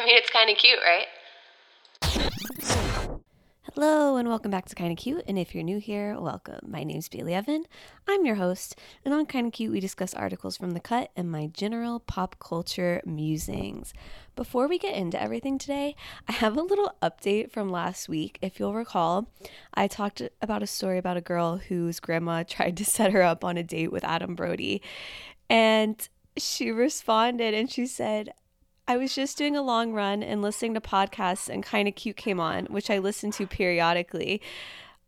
I mean, it's kind of cute, right? Hello and welcome back to Kinda Cute. And if you're new here, welcome. My name's Bailey Evan. I'm your host, and on Kinda Cute, we discuss articles from the cut and my general pop culture musings. Before we get into everything today, I have a little update from last week. If you'll recall, I talked about a story about a girl whose grandma tried to set her up on a date with Adam Brody. And she responded and she said, I was just doing a long run and listening to podcasts, and Kinda Cute came on, which I listen to periodically.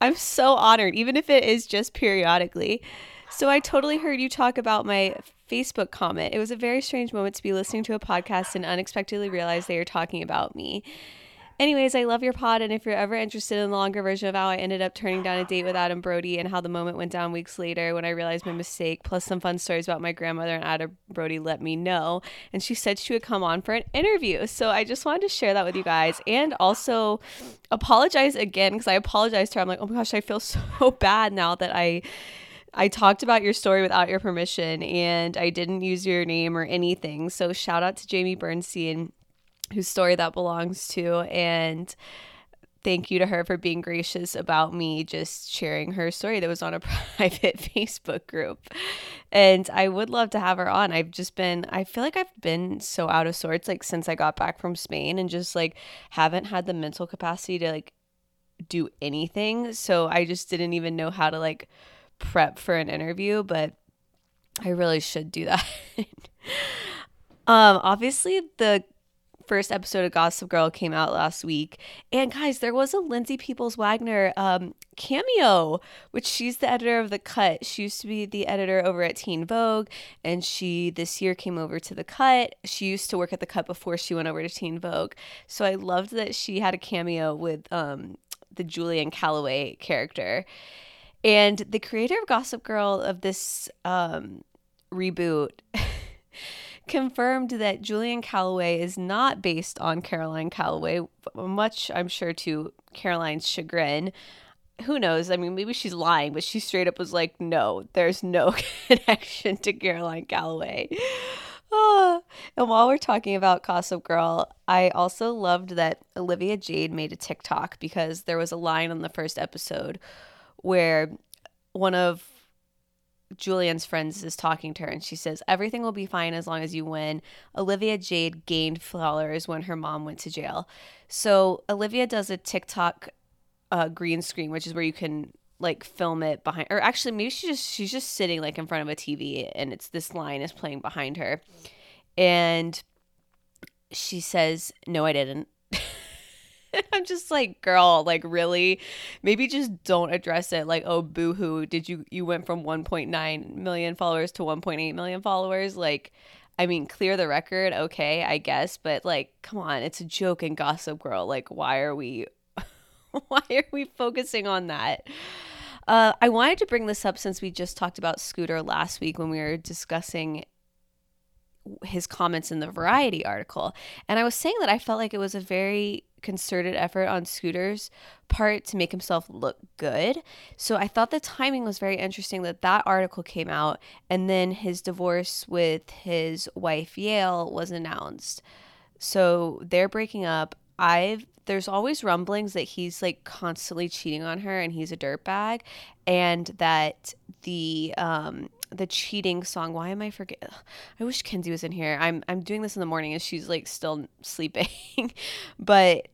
I'm so honored, even if it is just periodically. So I totally heard you talk about my Facebook comment. It was a very strange moment to be listening to a podcast and unexpectedly realize they were talking about me. Anyways, I love your pod, and if you're ever interested in the longer version of how I ended up turning down a date with Adam Brody and how the moment went down weeks later when I realized my mistake, plus some fun stories about my grandmother and Adam Brody, let me know. And she said she would come on for an interview. So I just wanted to share that with you guys and also apologize again because I apologized to her. I'm like, oh my gosh, I feel so bad now that I. I talked about your story without your permission and I didn't use your name or anything. So shout out to Jamie Bernstein whose story that belongs to. And thank you to her for being gracious about me just sharing her story that was on a private Facebook group. And I would love to have her on. I've just been, I feel like I've been so out of sorts like since I got back from Spain and just like haven't had the mental capacity to like do anything. So I just didn't even know how to like prep for an interview, but I really should do that. um obviously the first episode of Gossip Girl came out last week. And guys, there was a Lindsay Peoples Wagner um, cameo, which she's the editor of The Cut. She used to be the editor over at Teen Vogue, and she this year came over to The Cut. She used to work at The Cut before she went over to Teen Vogue. So I loved that she had a cameo with um, the Julian Calloway character. And the creator of Gossip Girl of this um, reboot confirmed that Julian Calloway is not based on Caroline Calloway, much I'm sure to Caroline's chagrin. Who knows? I mean, maybe she's lying, but she straight up was like, no, there's no connection to Caroline Calloway. Oh. And while we're talking about Gossip Girl, I also loved that Olivia Jade made a TikTok because there was a line on the first episode where one of Julian's friends is talking to her and she says, Everything will be fine as long as you win. Olivia Jade gained followers when her mom went to jail. So Olivia does a TikTok uh, green screen, which is where you can like film it behind or actually maybe she just she's just sitting like in front of a TV and it's this line is playing behind her. And she says, No, I didn't. I'm just like, girl, like really? Maybe just don't address it like, oh boohoo, did you you went from 1.9 million followers to 1.8 million followers? Like I mean, clear the record, okay, I guess, but like, come on, it's a joke and Gossip Girl. Like, why are we why are we focusing on that? Uh, I wanted to bring this up since we just talked about Scooter last week when we were discussing his comments in the Variety article. And I was saying that I felt like it was a very concerted effort on Scooter's part to make himself look good. So I thought the timing was very interesting that that article came out and then his divorce with his wife Yael was announced. So they're breaking up. I've there's always rumblings that he's like constantly cheating on her and he's a dirtbag and that the um the cheating song. Why am I forget? I wish Kenzie was in here. I'm I'm doing this in the morning and she's like still sleeping. but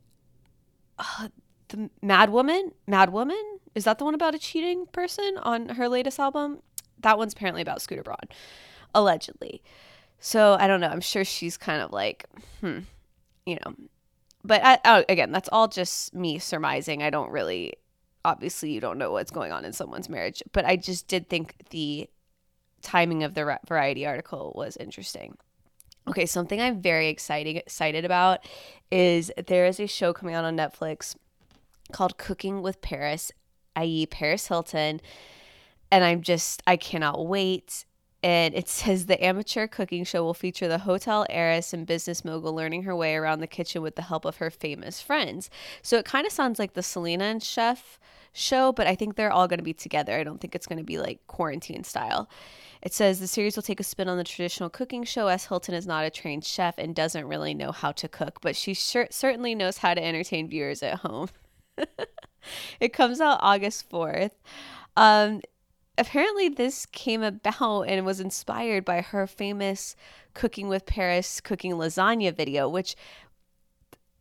uh, the Mad Woman, Mad Woman, is that the one about a cheating person on her latest album? That one's apparently about Scooter Braun, allegedly. So I don't know. I'm sure she's kind of like, hmm, you know. But I, oh, again, that's all just me surmising. I don't really, obviously, you don't know what's going on in someone's marriage. But I just did think the timing of the Variety article was interesting. Okay, something I'm very exciting excited about is there is a show coming out on Netflix called Cooking with Paris, i.e. Paris Hilton, and I'm just I cannot wait. and it says the amateur cooking show will feature the hotel heiress and business mogul learning her way around the kitchen with the help of her famous friends. So it kind of sounds like the Selena and Chef show, but I think they're all going to be together. I don't think it's going to be like quarantine style. It says the series will take a spin on the traditional cooking show as Hilton is not a trained chef and doesn't really know how to cook, but she certainly knows how to entertain viewers at home. it comes out August 4th. Um, apparently, this came about and was inspired by her famous Cooking with Paris cooking lasagna video, which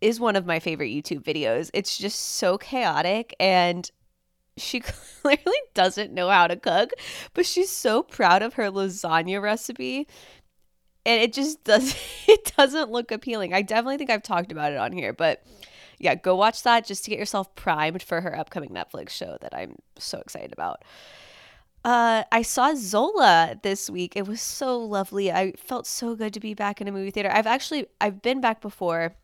is one of my favorite YouTube videos. It's just so chaotic and she clearly doesn't know how to cook, but she's so proud of her lasagna recipe. And it just does it doesn't look appealing. I definitely think I've talked about it on here, but yeah, go watch that just to get yourself primed for her upcoming Netflix show that I'm so excited about. Uh, I saw Zola this week. It was so lovely. I felt so good to be back in a movie theater. I've actually I've been back before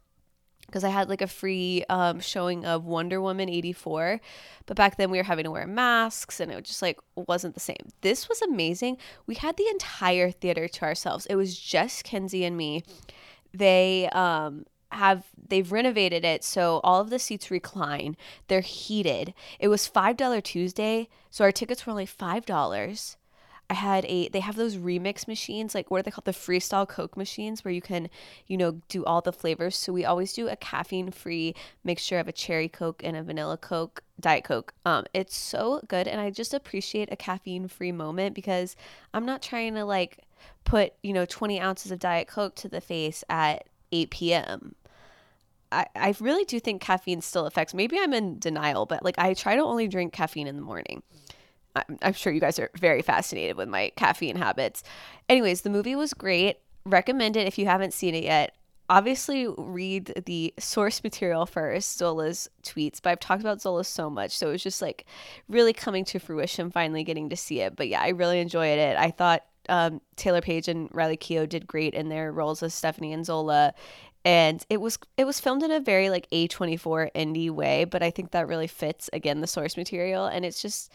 because I had like a free um, showing of Wonder Woman 84. But back then we were having to wear masks and it just like wasn't the same. This was amazing. We had the entire theater to ourselves. It was just Kenzie and me. They um have they've renovated it so all of the seats recline. They're heated. It was $5 Tuesday, so our tickets were only $5 I had a they have those remix machines, like what are they called? The freestyle Coke machines where you can, you know, do all the flavors. So we always do a caffeine free mixture of a cherry Coke and a vanilla Coke, Diet Coke. Um, it's so good and I just appreciate a caffeine free moment because I'm not trying to like put, you know, 20 ounces of Diet Coke to the face at 8 p.m. I, I really do think caffeine still affects. Maybe I'm in denial, but like I try to only drink caffeine in the morning. I'm sure you guys are very fascinated with my caffeine habits. Anyways, the movie was great. Recommend it if you haven't seen it yet. Obviously, read the source material first, Zola's tweets, but I've talked about Zola so much, so it was just like really coming to fruition, finally getting to see it. But yeah, I really enjoyed it. I thought um, Taylour Paige and Riley Keough did great in their roles as Stephanie and Zola, and it was it was filmed in a very like A24 indie way, but I think that really fits again the source material, and it's just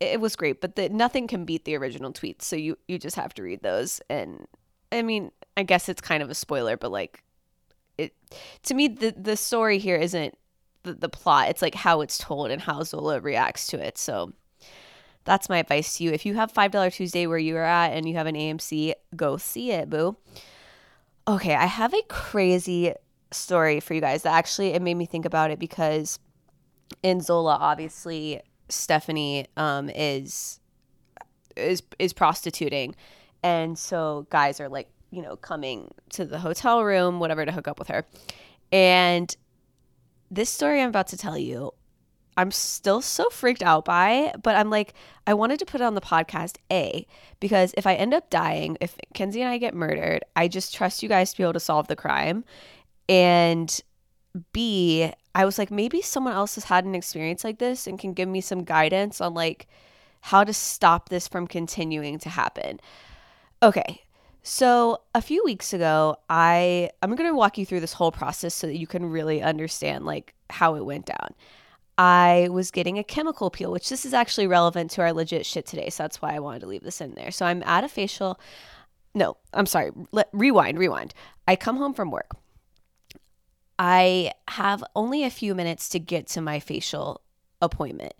it was great, but the, nothing can beat the original tweets. So you you just have to read those. And I mean, I guess it's kind of a spoiler, but like it to me, the the story here isn't the, the plot. It's like how it's told and how Zola reacts to it. So that's my advice to you. If you have five dollar Tuesday where you are at and you have an AMC, go see it, boo. Okay, I have a crazy story for you guys that actually it made me think about it because in Zola, obviously Stephanie um, is is is prostituting, and so guys are like you know coming to the hotel room, whatever, to hook up with her. And this story I'm about to tell you, I'm still so freaked out by, but I'm like, I wanted to put it on the podcast, A, because if I end up dying, if Kenzie and I get murdered, I just trust you guys to be able to solve the crime. And B, I was like, maybe someone else has had an experience like this and can give me some guidance on like how to stop this from continuing to happen. Okay. So, a few weeks ago, I I'm going to walk you through this whole process so that you can really understand like how it went down. I was getting a chemical peel, which this is actually relevant to our legit shit today, so that's why I wanted to leave this in there. So, I'm at a facial no, I'm sorry. Let, rewind, rewind. I come home from work. I have only a few minutes to get to my facial appointment.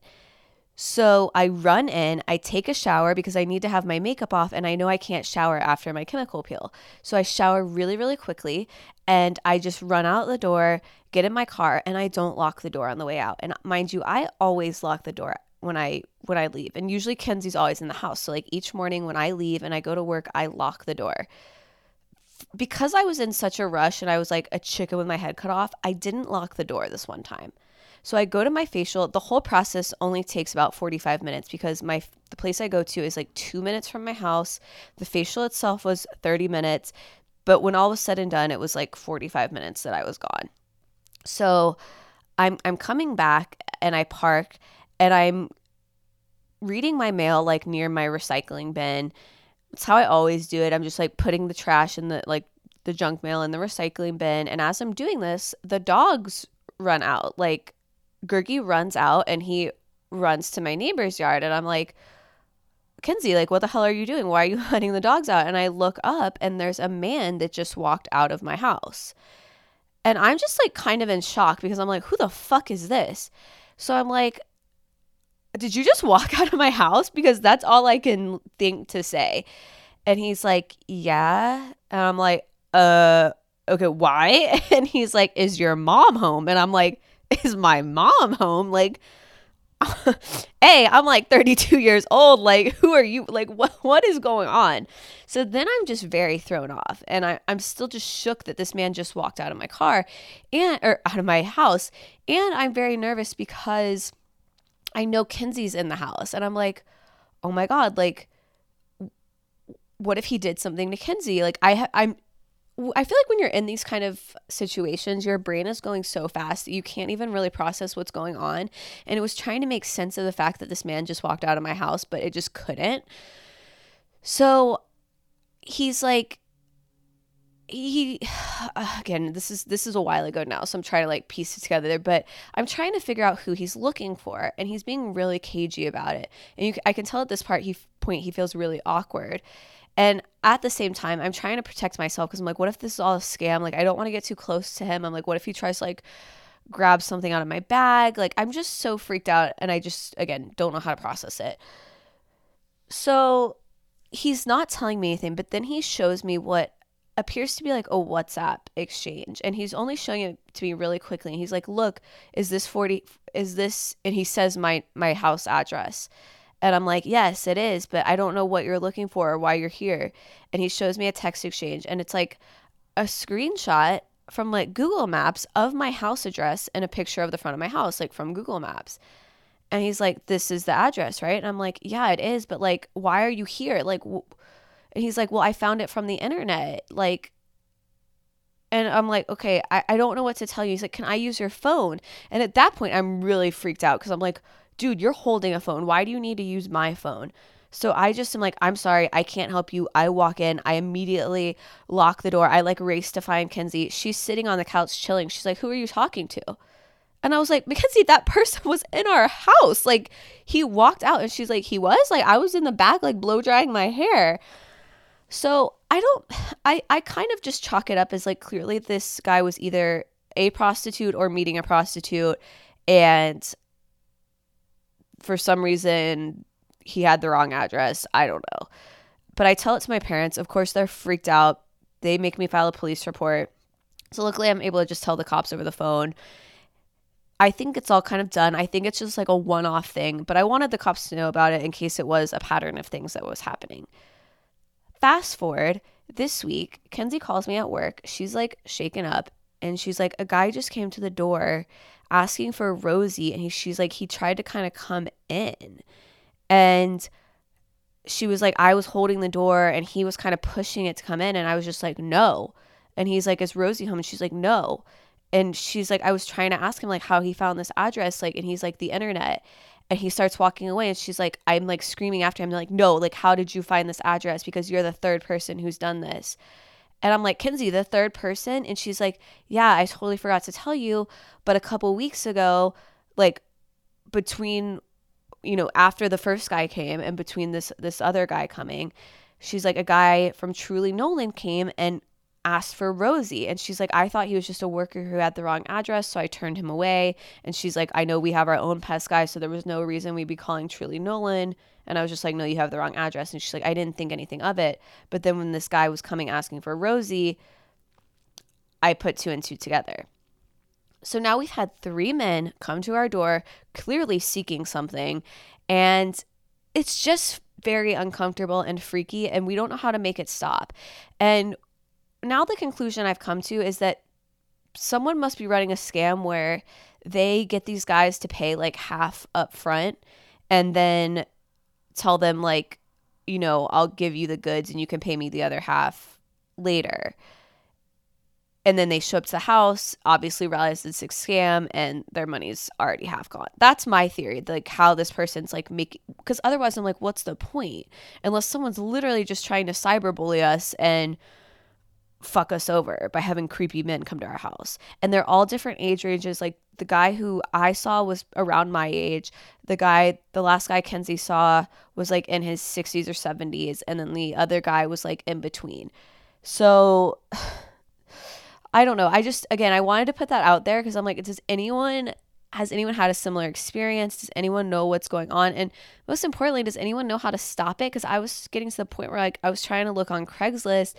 So I run in, I take a shower because I need to have my makeup off and I know I can't shower after my chemical peel. So I shower really, really quickly and I just run out the door, get in my car, and I don't lock the door on the way out. And mind you, I always lock the door when I when I leave. And usually Kenzie's always in the house. So like each morning when I leave and I go to work, I lock the door because I was in such a rush and I was like a chicken with my head cut off, I didn't lock the door this one time. So I go to my facial. The whole process only takes about 45 minutes because my the place I go to is like 2 minutes from my house. The facial itself was 30 minutes, but when all was said and done, it was like 45 minutes that I was gone. So I'm I'm coming back and I park and I'm reading my mail like near my recycling bin it's how I always do it. I'm just like putting the trash in the like the junk mail in the recycling bin. And as I'm doing this, the dogs run out. Like Gurgi runs out and he runs to my neighbor's yard. And I'm like, Kenzie, like, what the hell are you doing? Why are you letting the dogs out? And I look up and there's a man that just walked out of my house. And I'm just like kind of in shock because I'm like, who the fuck is this? So I'm like, did you just walk out of my house? Because that's all I can think to say. And he's like, yeah. And I'm like, uh, okay, why? And he's like, is your mom home? And I'm like, is my mom home? Like, hey, I'm like 32 years old. Like, who are you? Like, what what is going on? So then I'm just very thrown off, and I, I'm still just shook that this man just walked out of my car, and or out of my house, and I'm very nervous because I know Kenzie's in the house, and I'm like, oh my god, like, what if he did something to Kenzie? Like, I I'm I feel like when you're in these kind of situations, your brain is going so fast that you can't even really process what's going on. And it was trying to make sense of the fact that this man just walked out of my house, but it just couldn't. So he's like, he uh, again this is this is a while ago now so i'm trying to like piece it together but i'm trying to figure out who he's looking for and he's being really cagey about it and you, i can tell at this part he point he feels really awkward and at the same time, I'm trying to protect myself because I'm like, what if this is all a scam? Like, I don't want to get too close to him. I'm like, what if he tries to like grab something out of my bag? Like, I'm just so freaked out. And I just, again, don't know how to process it. So he's not telling me anything, but then he shows me what appears to be like a WhatsApp exchange. And he's only showing it to me really quickly. And he's like, look, is this 40, is this, and he says my, my house address. And I'm like, yes, it is, but I don't know what you're looking for or why you're here. And he shows me a text exchange, and it's like a screenshot from like Google Maps of my house address and a picture of the front of my house, like from Google Maps. And he's like, this is the address, right? And I'm like, yeah, it is, but like, why are you here? Like, and he's like, well, I found it from the internet. Like, and I'm like, okay, I, I don't know what to tell you. He's like, can I use your phone? And at that point, I'm really freaked out because I'm like, dude, you're holding a phone. Why do you need to use my phone? So I just am like, I'm sorry, I can't help you. I walk in, I immediately lock the door. I like race to find Kenzie. She's sitting on the couch chilling. She's like, Who are you talking to? And I was like, Mackenzie, that person was in our house. Like, he walked out and she's like, He was? Like, I was in the back, like, blow drying my hair. So I don't, I, I kind of just chalk it up as like, clearly this guy was either a prostitute or meeting a prostitute. And for some reason he had the wrong address. I don't know. But I tell it to my parents. Of course, they're freaked out. They make me file a police report. So luckily, I'm able to just tell the cops over the phone. I think it's all kind of done. I think it's just like a one off thing, but I wanted the cops to know about it in case it was a pattern of things that was happening. Fast forward this week, Kenzie calls me at work. She's like shaken up and she's like, A guy just came to the door asking for Rosie and he, she's like he tried to kind of come in. And she was like I was holding the door and he was kind of pushing it to come in and I was just like no. And he's like is Rosie home? And she's like no. And she's like I was trying to ask him like how he found this address like and he's like the internet and he starts walking away and she's like I'm like screaming after him like no like how did you find this address because you're the third person who's done this and I'm like, Kenzie the third person? And she's like, Yeah, I totally forgot to tell you. But a couple weeks ago, like between, you know, after the first guy came and between this this other guy coming, she's like, a guy from Truly Nolen came and asked for Rosie. And she's like, I thought he was just a worker who had the wrong address, so I turned him away. And she's like, I know we have our own pest guy, so there was no reason we'd be calling Truly Nolen. And I was just like, no, you have the wrong address. And she's like, I didn't think anything of it. But then when this guy was coming asking for Rosie, I put two and two together. So now we've had three men come to our door, clearly seeking something. And it's just very uncomfortable and freaky. And we don't know how to make it stop. And now the conclusion I've come to is that someone must be running a scam where they get these guys to pay like half up front and then tell them like you know I'll give you the goods and you can pay me the other half later. And then they show up to the house obviously realize it's a scam and their money's already half gone. That's my theory like how this person's like making because otherwise i'm like what's the point? Unless someone's literally just trying to cyberbully us and fuck us over by having creepy men come to our house. And they're all different age ranges. Like the guy who I saw was around my age. The guy, the last guy Kenzie saw was like in his 60s or 70s. And then the other guy was like in between. So I don't know. I just, again, I wanted to put that out there because I'm like, does anyone has anyone had a similar experience? Does anyone know what's going on? And most importantly, does anyone know how to stop it? Because I was getting to the point where like I was trying to look on Craigslist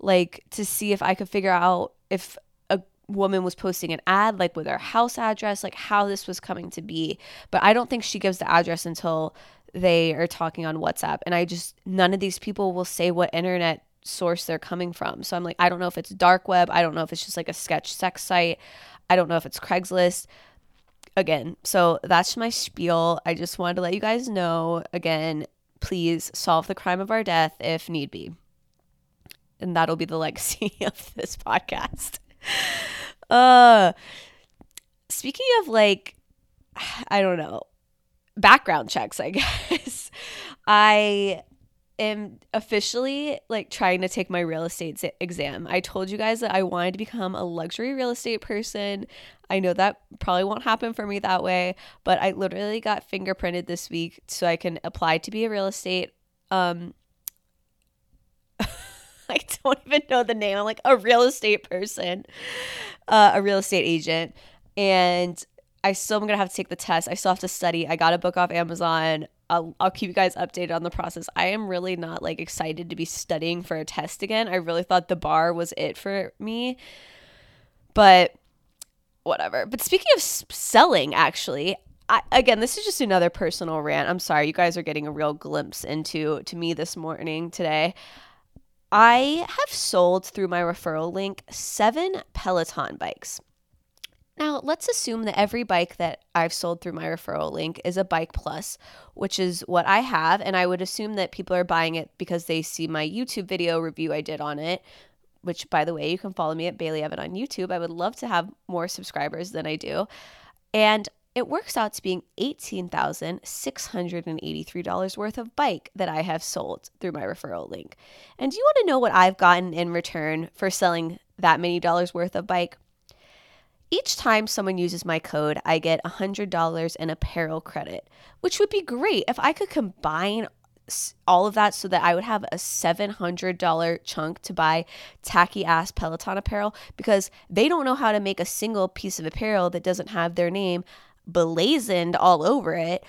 like to see if I could figure out if a woman was posting an ad like with her house address, like how this was coming to be. But I don't think she gives the address until they are talking on WhatsApp. And I just, none of these people will say what internet source they're coming from. So I'm like, I don't know if it's dark web. I don't know if it's just like a sketch sex site. I don't know if it's Craigslist. Again, so that's my spiel. I just wanted to let you guys know again, please solve the crime of our death if need be and that'll be the legacy of this podcast. Uh speaking of like I don't know, background checks, I guess. I am officially like trying to take my real estate exam. I told you guys that I wanted to become a luxury real estate person. I know that probably won't happen for me that way, but I literally got fingerprinted this week so I can apply to be a real estate um I don't even know the name. I'm like a real estate person, uh, a real estate agent. And I still am going to have to take the test. I still have to study. I got a book off Amazon. I'll, I'll keep you guys updated on the process. I am really not like excited to be studying for a test again. I really thought the bar was it for me. But whatever. But speaking of selling, actually, I, again, this is just another personal rant. I'm sorry, you guys are getting a real glimpse into to me this morning today. I have sold through my referral link seven Peloton bikes. Now, let's assume that every bike that I've sold through my referral link is a Bike Plus, which is what I have. And I would assume that people are buying it because they see my YouTube video review I did on it, which, by the way, you can follow me at Bailey Evan on YouTube. I would love to have more subscribers than I do. And it works out to being $18,683 worth of bike that I have sold through my referral link. And do you want to know what I've gotten in return for selling that many dollars worth of bike? Each time someone uses my code, I get $100 in apparel credit, which would be great if I could combine all of that so that I would have a $700 chunk to buy tacky ass Peloton apparel because they don't know how to make a single piece of apparel that doesn't have their name blazoned all over it.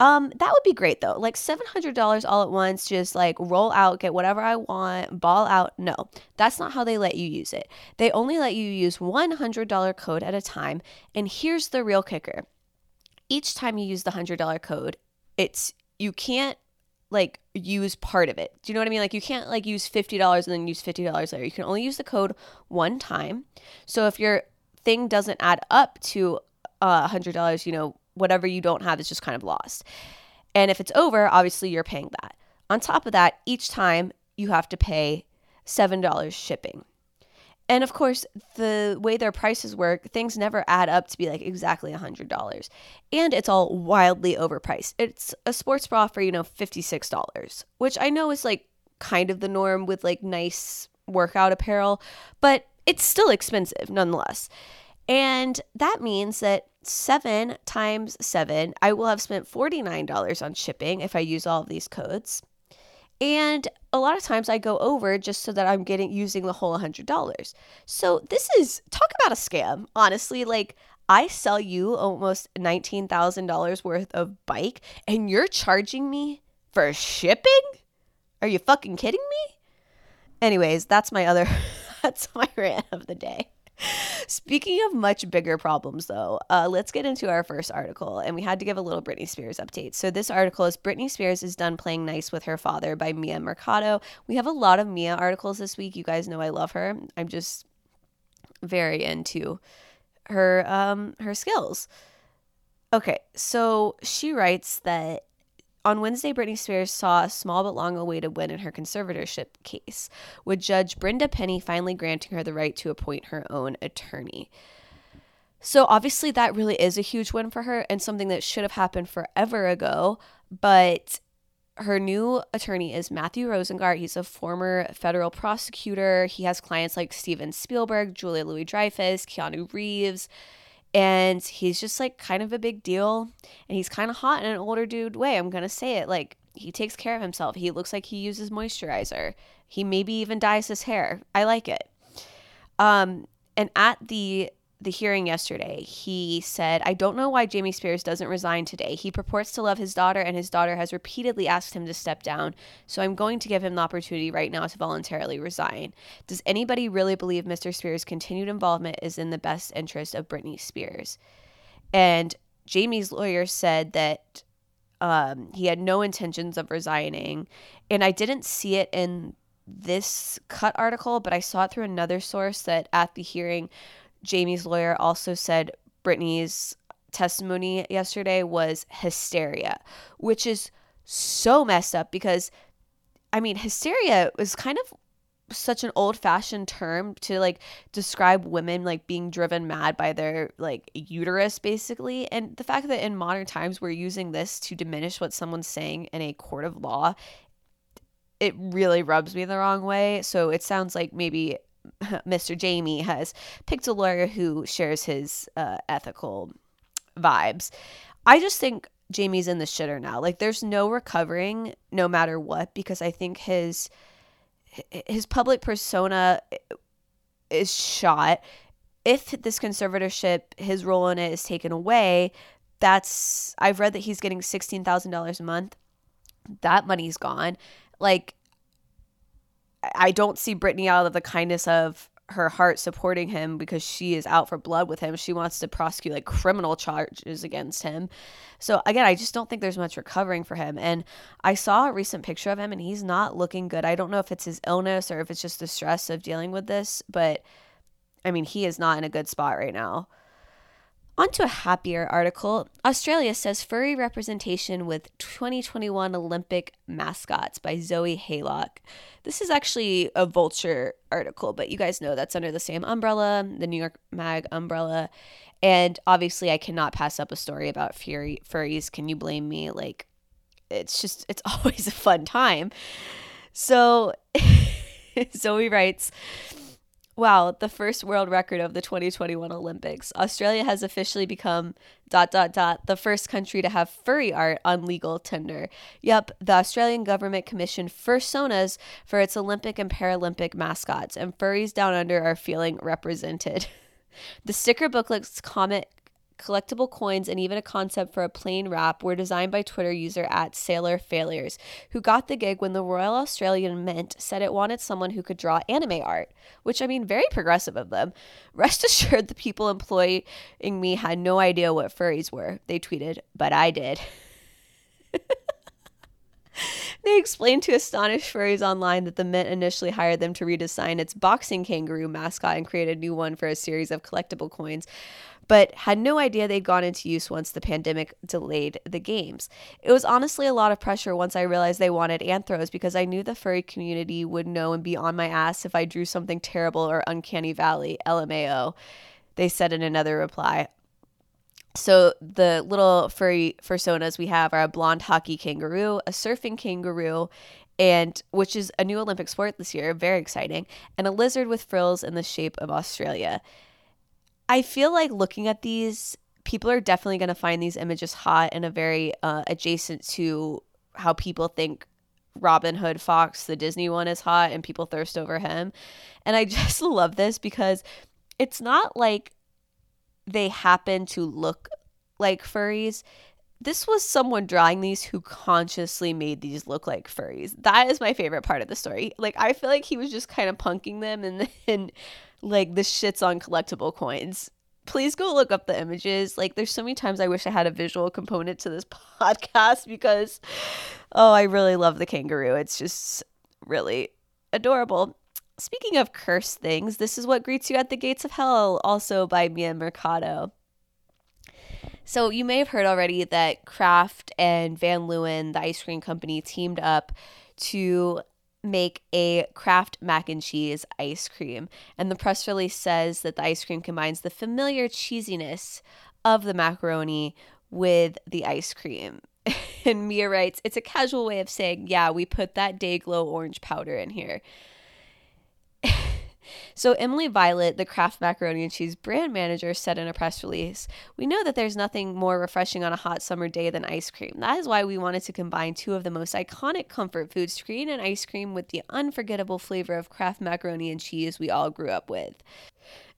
Um, that would be great though. Like $700 all at once, just like roll out, get whatever I want, ball out. No, that's not how they let you use it. They only let you use $100 code at a time. And here's the real kicker each time you use the $100 code, it's you can't like use part of it. Do you know what I mean? Like you can't like use $50 and then use $50 later. You can only use the code one time. So if your thing doesn't add up to uh, $100, you know, whatever you don't have is just kind of lost. And if it's over, obviously you're paying that. On top of that, each time you have to pay $7 shipping. And of course, the way their prices work, things never add up to be like exactly $100. And it's all wildly overpriced. It's a sports bra for, you know, $56, which I know is like kind of the norm with like nice workout apparel, but it's still expensive nonetheless. And that means that seven times seven, I will have spent $49 on shipping if I use all of these codes. And a lot of times I go over just so that I'm getting using the whole $100. So this is talk about a scam. Honestly, like I sell you almost $19,000 worth of bike and you're charging me for shipping? Are you fucking kidding me? Anyways, that's my other that's my rant of the day. Speaking of much bigger problems, though, uh, let's get into our first article. And we had to give a little Britney Spears update. So, this article is Britney Spears is done playing nice with her father by Mia Mercado. We have a lot of Mia articles this week. You guys know I love her. I'm just very into her um her skills. Okay, so she writes that on Wednesday, Britney Spears saw a small but long awaited win in her conservatorship case, with Judge Brenda Penny finally granting her the right to appoint her own attorney. So, obviously, that really is a huge win for her and something that should have happened forever ago. But her new attorney is Matthew Rosengart. He's a former federal prosecutor. He has clients like Steven Spielberg, Julia Louis Dreyfus, Keanu Reeves, and he's just like kind of a big deal. And he's kind of hot in an older dude way. I'm going to say it. Like, he takes care of himself. He looks like he uses moisturizer. He maybe even dyes his hair. I like it. Um, and at the the hearing yesterday, he said, I don't know why Jamie Spears doesn't resign today. He purports to love his daughter, and his daughter has repeatedly asked him to step down. So I'm going to give him the opportunity right now to voluntarily resign. Does anybody really believe Mr. Spears' continued involvement is in the best interest of Britney Spears? And Jamie's lawyer said that um, he had no intentions of resigning. And I didn't see it in this cut article, but I saw it through another source that at the hearing, Jamie's lawyer also said Britney's testimony yesterday was hysteria, which is so messed up because I mean, hysteria is kind of such an old fashioned term to like describe women like being driven mad by their like uterus basically. And the fact that in modern times we're using this to diminish what someone's saying in a court of law it really rubs me the wrong way. So it sounds like maybe Mr. Jamie has picked a lawyer who shares his uh, ethical vibes. I just think Jamie's in the shitter now. Like there's no recovering no matter what because I think his his public persona is shot. If this conservatorship, his role in it is taken away, that's I've read that he's getting $16,000 a month. That money's gone. Like I don't see Britney out of the kindness of her heart supporting him because she is out for blood with him. She wants to prosecute like criminal charges against him. So again, I just don't think there's much recovering for him. And I saw a recent picture of him and he's not looking good. I don't know if it's his illness or if it's just the stress of dealing with this, but I mean, he is not in a good spot right now. On to a happier article. Australia says furry representation with 2021 Olympic mascots by Zoe Haylock. This is actually a vulture article, but you guys know that's under the same umbrella, the New York Mag umbrella. And obviously, I cannot pass up a story about furry furries. Can you blame me? Like, it's just, it's always a fun time. So, Zoe writes, Wow, the first world record of the 2021 Olympics. Australia has officially become dot dot dot the first country to have furry art on legal tender. Yep, the Australian government commissioned fursonas for its Olympic and Paralympic mascots, and furries down under are feeling represented. the sticker booklets comment collectible coins, and even a concept for a plane wrap were designed by Twitter user at Sailor Failures, who got the gig when the Royal Australian Mint said it wanted someone who could draw anime art, which I mean, very progressive of them. Rest assured, the people employing me had no idea what furries were. They tweeted, but I did. They explained to astonished furries online that the Mint initially hired them to redesign its boxing kangaroo mascot and create a new one for a series of collectible coins but had no idea they'd gone into use once the pandemic delayed the games. It was honestly a lot of pressure once I realized they wanted anthros because I knew the furry community would know and be on my ass if I drew something terrible or uncanny valley, LMAO. They said in another reply. So the little furry fursonas we have are a blonde hockey kangaroo, a surfing kangaroo, and which is a new Olympic sport this year, very exciting, and a lizard with frills in the shape of Australia. I feel like looking at these, people are definitely going to find these images hot and a very uh, adjacent to how people think Robin Hood Fox, the Disney one, is hot and people thirst over him. And I just love this because it's not like they happen to look like furries. This was someone drawing these who consciously made these look like furries. That is my favorite part of the story. Like I feel like he was just kind of punking them and then like the shits on collectible coins. Please go look up the images. Like there's so many times I wish I had a visual component to this podcast because oh, I really love the kangaroo. It's just really adorable. Speaking of cursed things, this is what greets you at the gates of hell, also by Mia Mercado. So you may have heard already that Kraft and Van Leeuwen, the ice cream company, teamed up to make a Kraft mac and cheese ice cream. And the press release says that the ice cream combines the familiar cheesiness of the macaroni with the ice cream. And Mia writes, it's a casual way of saying, yeah, we put that day glow orange powder in here. So, Emily Violet, the Kraft Macaroni and Cheese brand manager, said in a press release We know that there's nothing more refreshing on a hot summer day than ice cream. That is why we wanted to combine two of the most iconic comfort foods, screen and ice cream, with the unforgettable flavor of Kraft Macaroni and Cheese we all grew up with.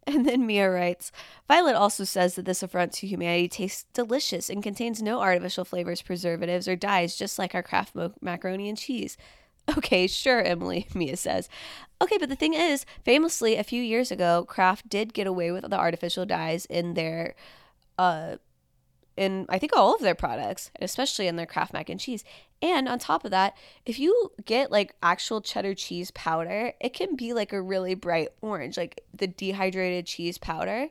And then Mia writes Violet also says that this affront to humanity tastes delicious and contains no artificial flavors, preservatives, or dyes, just like our Kraft macaroni and cheese. Okay, sure, Emily, Mia says. Okay, but the thing is, famously, a few years ago, Kraft did get away with the artificial dyes in their, uh, in I think all of their products, especially in their Kraft mac and cheese. And on top of that, if you get like actual cheddar cheese powder, it can be like a really bright orange, like the dehydrated cheese powder.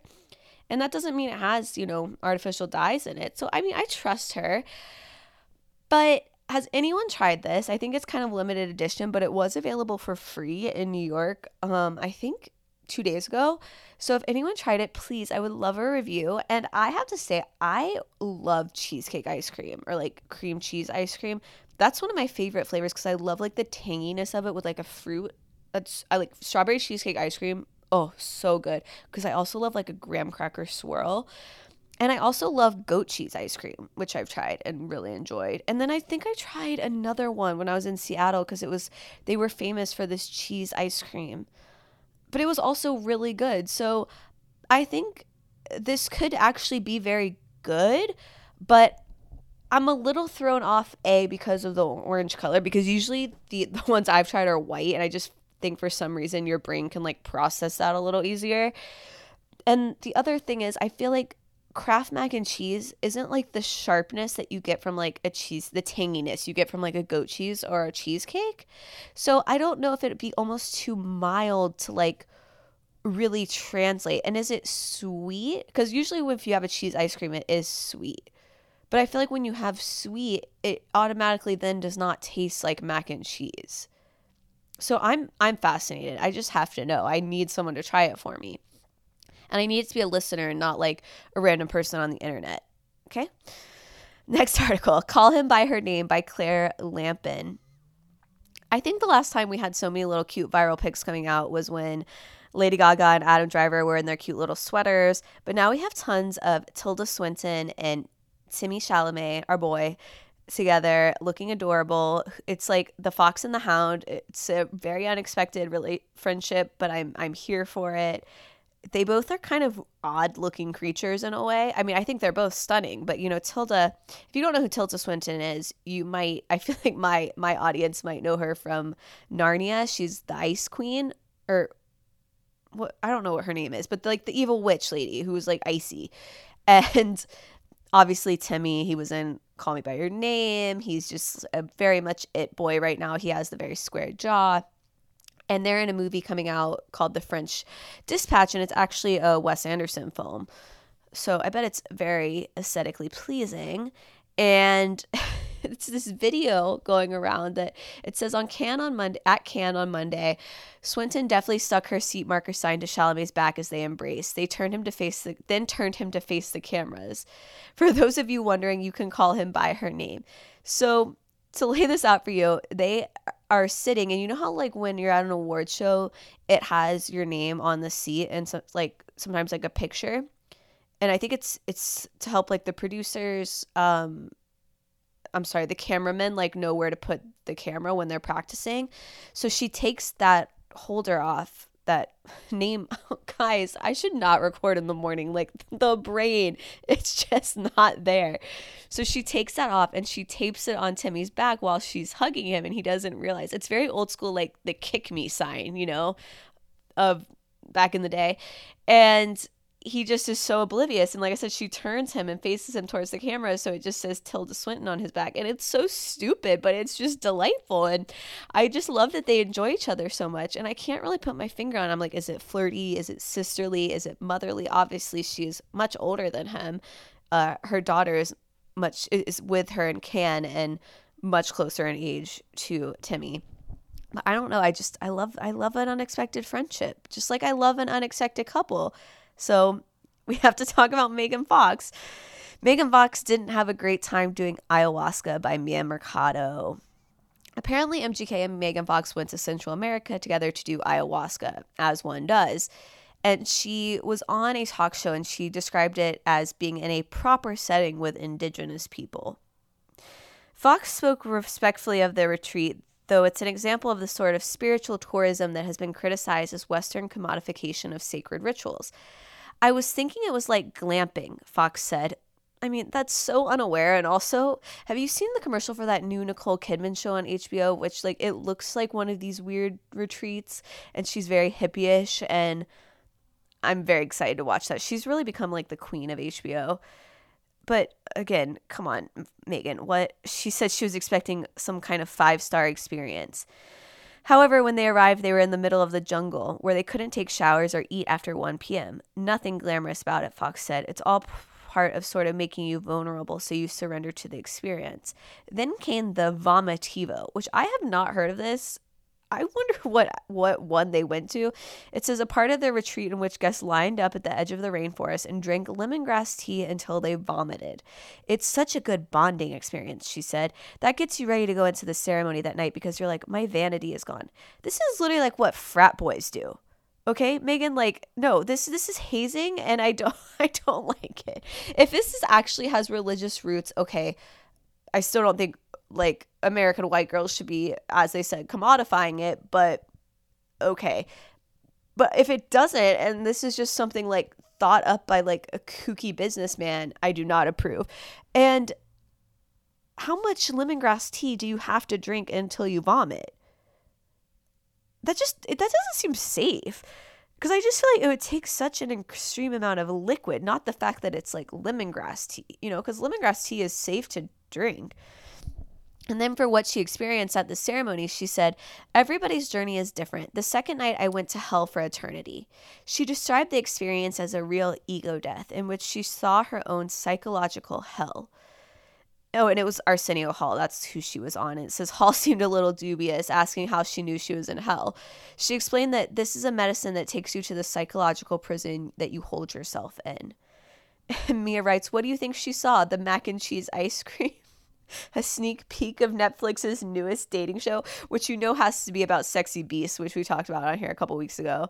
And that doesn't mean it has, you know, artificial dyes in it. So, I mean, I trust her. But has anyone tried this? I think it's kind of limited edition, but it was available for free in New York. Um, I think two days ago. So if anyone tried it, please, I would love a review. And I have to say, I love cheesecake ice cream or like cream cheese ice cream. That's one of my favorite flavors because I love like the tanginess of it with like a fruit. That's I like strawberry cheesecake ice cream. Oh, so good. Because I also love like a graham cracker swirl. And I also love goat cheese ice cream, which I've tried and really enjoyed. And then I think I tried another one when I was in Seattle because it was they were famous for this cheese ice cream. But it was also really good. So I think this could actually be very good, but I'm a little thrown off A because of the orange color because usually the, the ones I've tried are white and I just think for some reason your brain can like process that a little easier. And the other thing is I feel like Kraft mac and cheese isn't like the sharpness that you get from like a cheese, the tanginess you get from like a goat cheese or a cheesecake. So I don't know if it'd be almost too mild to like really translate. And is it sweet? Because usually if you have a cheese ice cream, it is sweet. But I feel like when you have sweet, it automatically then does not taste like mac and cheese. So I'm I'm fascinated. I just have to know. I need someone to try it for me. And I need it to be a listener and not like a random person on the internet. Okay? Next article Call Him by Her Name by Claire Lampen. I think the last time we had so many little cute viral pics coming out was when Lady Gaga and Adam Driver were in their cute little sweaters. But now we have tons of Tilda Swinton and Timmy Chalamet, our boy, together looking adorable. It's like the fox and the hound. It's a very unexpected really friendship, but I'm I'm here for it they both are kind of odd looking creatures in a way. I mean, I think they're both stunning, but you know, Tilda, if you don't know who Tilda Swinton is, you might I feel like my my audience might know her from Narnia. She's the ice queen or what I don't know what her name is, but like the evil witch lady who was like icy. And obviously Timmy, he was in Call Me by Your Name. He's just a very much it boy right now. He has the very square jaw and they're in a movie coming out called The French Dispatch, and it's actually a Wes Anderson film. So I bet it's very aesthetically pleasing. And it's this video going around that it says on Cannes on Monday at Cannes on Monday, Swinton definitely stuck her seat marker sign to Chalamet's back as they embraced. They turned him to face the then turned him to face the cameras. For those of you wondering, you can call him by her name. So to lay this out for you, they are sitting and you know how like when you're at an award show it has your name on the seat and so like sometimes like a picture? And i think it's it's to help like the producers um i'm sorry the cameramen like know where to put the camera when they're practicing. So she takes that holder off that name guys i should not record in the morning. Like the brain it's just not there. So she takes that off and she tapes it on timmy's back while she's hugging him and he doesn't realize. It's very old school like the kick me sign you know of back in the day. And he just is so oblivious. And like I said, she turns him and faces him towards the camera. So it just says Tilda Swinton on his back. And it's so stupid, but it's just delightful. And I just love that they enjoy each other so much. And I can't really put my finger on. I'm like, is it flirty? Is it sisterly? Is it motherly? Obviously, she's much older than him. Uh, her daughter is much is with her and can and much closer in age to Timmy. But I don't know. I just I love I love an unexpected friendship. Just like I love an unexpected couple. So we have to talk about Megan Fox. Megan Fox didn't have a great time doing Ayahuasca by Mia Mercado. Apparently, MGK and Megan Fox went to Central America together to do ayahuasca, as one does. And she was on a talk show and she described it as being in a proper setting with indigenous people. Fox spoke respectfully of the retreat, though it's an example of the sort of spiritual tourism that has been criticized as Western commodification of sacred rituals. I was thinking it was like glamping, Fox said. I mean, that's so unaware. And also, have you seen the commercial for that new Nicole Kidman show on HBO, which, like, it looks like one of these weird retreats, and she's very hippie-ish, and I'm very excited to watch that. She's really become, like, the queen of HBO. But again, come on, Megan. What she said she was expecting some kind of five star experience. However, when they arrived, they were in the middle of the jungle where they couldn't take showers or eat after 1 p.m. Nothing glamorous about it, Fox said. It's all part of sort of making you vulnerable so you surrender to the experience. Then came the vomitivo, which I have not heard of this. I wonder what what one they went to. It says a part of the retreat in which guests lined up at the edge of the rainforest and drank lemongrass tea until they vomited. It's such a good bonding experience, she said. That gets you ready to go into the ceremony that night because you're like, my vanity is gone. This is literally like what frat boys do. Okay, Megan, like, no, this this is hazing and I don't I don't like it. If this is actually has religious roots, okay, I still don't think like American white girls should be, as they said, commodifying it, but okay. But if it doesn't, and this is just something like thought up by like a kooky businessman, I do not approve. And how much lemongrass tea do you have to drink until you vomit? That just that doesn't seem safe. Because I just feel like it would take such an extreme amount of liquid, not the fact that it's like lemongrass tea, you know, because lemongrass tea is safe to drink. And then for what she experienced at the ceremony, she said, Everybody's journey is different. The second night, I went to hell for eternity. She described the experience as a real ego death in which she saw her own psychological hell. Oh, and it was Arsenio Hall. That's who she was on. It says Hall seemed a little dubious, asking how she knew she was in hell. She explained that this is a medicine that takes you to the psychological prison that you hold yourself in. And Mia writes, What do you think she saw? The mac and cheese ice cream? A sneak peek of Netflix's newest dating show, which you know has to be about sexy beasts, which we talked about on here a couple weeks ago.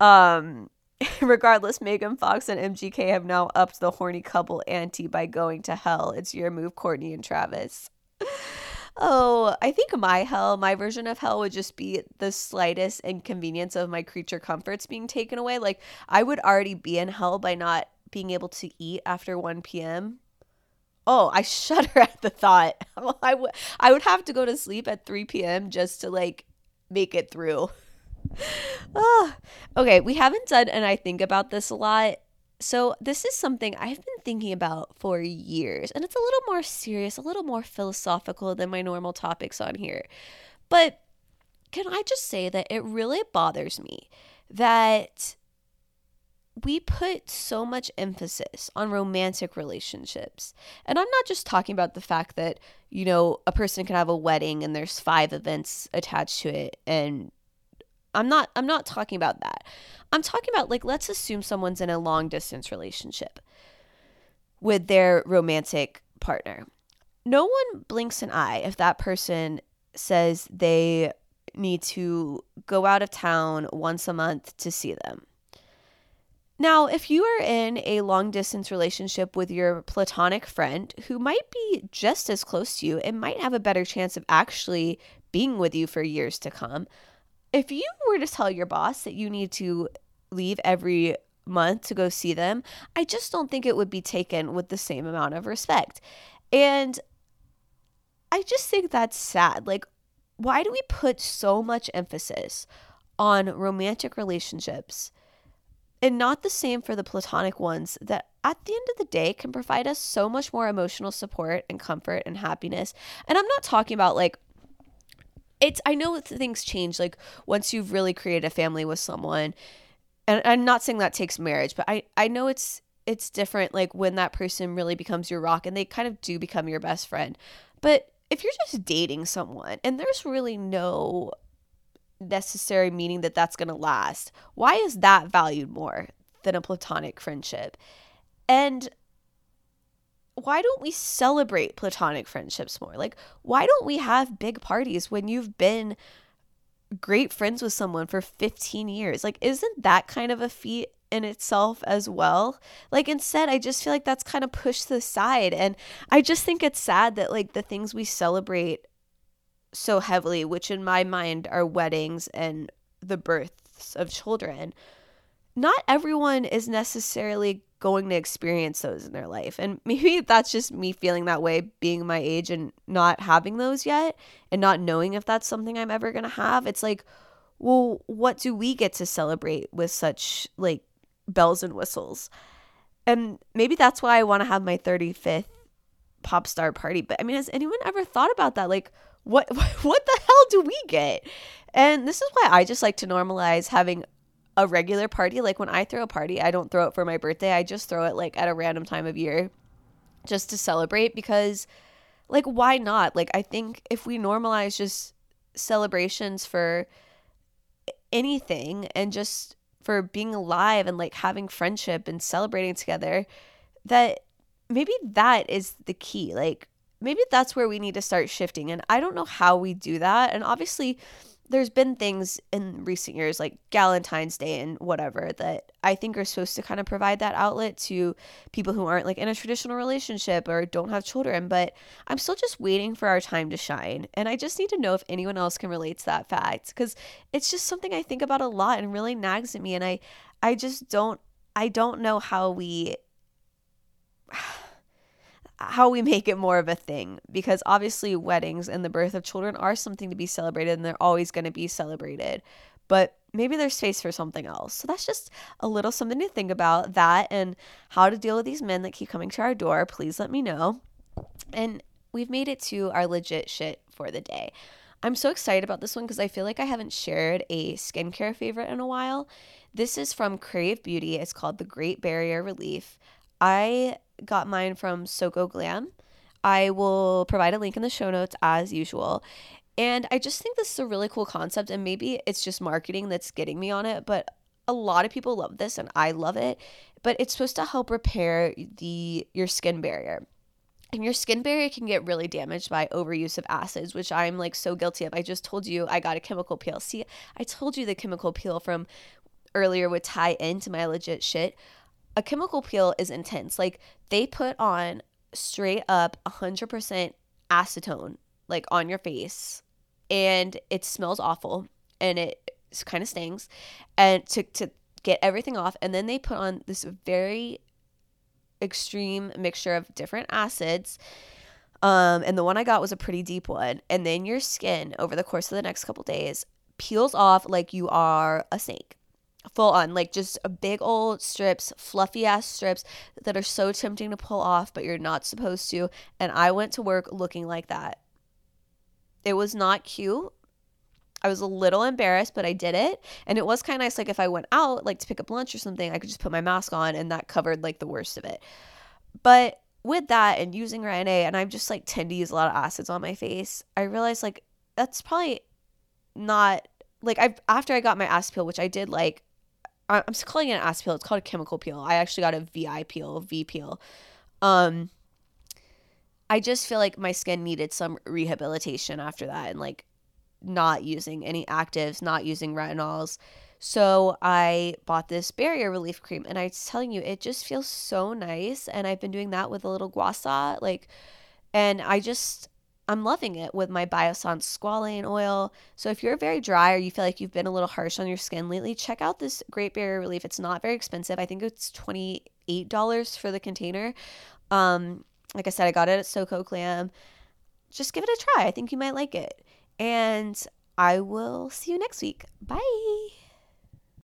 Um, regardless, Megan Fox and MGK have now upped the horny couple ante by going to hell. It's your move, Courtney and Travis. Oh, I think my hell, my version of hell would just be the slightest inconvenience of my creature comforts being taken away. Like, I would already be in hell by not being able to eat after 1 p.m. Oh, I shudder at the thought. I would I would have to go to sleep at 3 p.m. just to like make it through. oh. Okay, we haven't done and I think about this a lot. So, this is something I've been thinking about for years, and it's a little more serious, a little more philosophical than my normal topics on here. But can I just say that it really bothers me that we put so much emphasis on romantic relationships. And I'm not just talking about the fact that, you know, a person can have a wedding and there's five events attached to it and I'm not I'm not talking about that. I'm talking about like let's assume someone's in a long distance relationship with their romantic partner. No one blinks an eye if that person says they need to go out of town once a month to see them now, if you are in a long distance relationship with your platonic friend who might be just as close to you and might have a better chance of actually being with you for years to come, if you were to tell your boss that you need to leave every month to go see them, I just don't think it would be taken with the same amount of respect. And I just think that's sad. Like, why do we put so much emphasis on romantic relationships? And not the same for the platonic ones that at the end of the day can provide us so much more emotional support and comfort and happiness. And I'm not talking about like it's I know things change like once you've really created a family with someone. And I'm not saying that takes marriage, but I I know it's it's different like when that person really becomes your rock and they kind of do become your best friend. But if you're just dating someone and there's really no necessary meaning that that's going to last. Why is that valued more than a platonic friendship? And why don't we celebrate platonic friendships more? Like, why don't we have big parties when you've been great friends with someone for 15 years? Like, isn't that kind of a feat in itself as well? Like, instead, I just feel like that's kind of pushed to the side. And I just think it's sad that, like, the things we celebrate so heavily, which in my mind are weddings and the births of children, not everyone is necessarily going to experience those in their life. And maybe that's just me feeling that way being my age and not having those yet and not knowing if that's something I'm ever going to have. It's like, well, what do we get to celebrate with such like bells and whistles? And maybe that's why I want to have my 35th pop star party. But I mean, has anyone ever thought about that? Like, what what the hell do we get? And this is why I just like to normalize having a regular party. Like when I throw a party, I don't throw it for my birthday. I just throw it like at a random time of year just to celebrate because like why not? Like I think if we normalize just celebrations for anything and just for being alive and like having friendship and celebrating together that maybe that is the key. Like maybe that's where we need to start shifting and I don't know how we do that. And obviously there's been things in recent years like Galentine's Day and whatever that I think are supposed to kind of provide that outlet to people who aren't like in a traditional relationship or don't have children. But I'm still just waiting for our time to shine. And I just need to know if anyone else can relate to that fact because it's just something I think about a lot and really nags at me. And I, I just don't, I don't know how we how we make it more of a thing because obviously weddings and the birth of children are something to be celebrated and they're always going to be celebrated but maybe there's space for something else. So that's just a little something to think about that and how to deal with these men that keep coming to our door please let me know. And we've made it to our legit shit for the day. I'm so excited about this one because i feel like i haven't shared a skincare favorite in a while. This is from Krave beauty. It's called the great barrier relief. I got mine from Soko Glam. I will provide a link in the show notes as usual. And I just think this is a really cool concept, and maybe it's just marketing that's getting me on it, but a lot of people love this and I love it. But it's supposed to help repair the your skin barrier. And your skin barrier can get really damaged by overuse of acids, which I'm like so guilty of. I just told you I got a chemical peel. See, I told you the chemical peel from earlier would tie into my legit shit a chemical peel is intense. Like they put on straight up 100% acetone like on your face and it smells awful and it kind of stings and to to get everything off and then they put on this very extreme mixture of different acids um and the one I got was a pretty deep one and then your skin over the course of the next couple days peels off like you are a snake full on like just a big old strips fluffy ass strips that are so tempting to pull off but you're not supposed to. And i went to work looking like that. It was not cute. I was a little embarrassed but i did it. And it was kind of nice like if i went out like to pick up lunch or something i could just put my mask on and that covered like the worst of it. But with that and using Retin A, and I'm just like tend to use a lot of acids on my face, I realized like that's probably not like I after I got my acid peel, which I did like I'm calling it an acid peel. It's called a chemical peel. I actually got a VI peel, V peel. Um, I just feel like my skin needed some rehabilitation after that, and like not using any actives, not using retinols. So I bought this barrier relief cream, and I'm telling you, it just feels so nice. And I've been doing that with a little gua sha, like, and I just I'm loving it with my Biossance squalane oil. So if you're very dry or you feel like you've been a little harsh on your skin lately, check out this Great Barrier Relief. It's not very expensive. I think it's $28 for the container. Um, like I said, I got it at Soko Glam. Just give it a try. I think you might like it. And I will see you next week. Bye.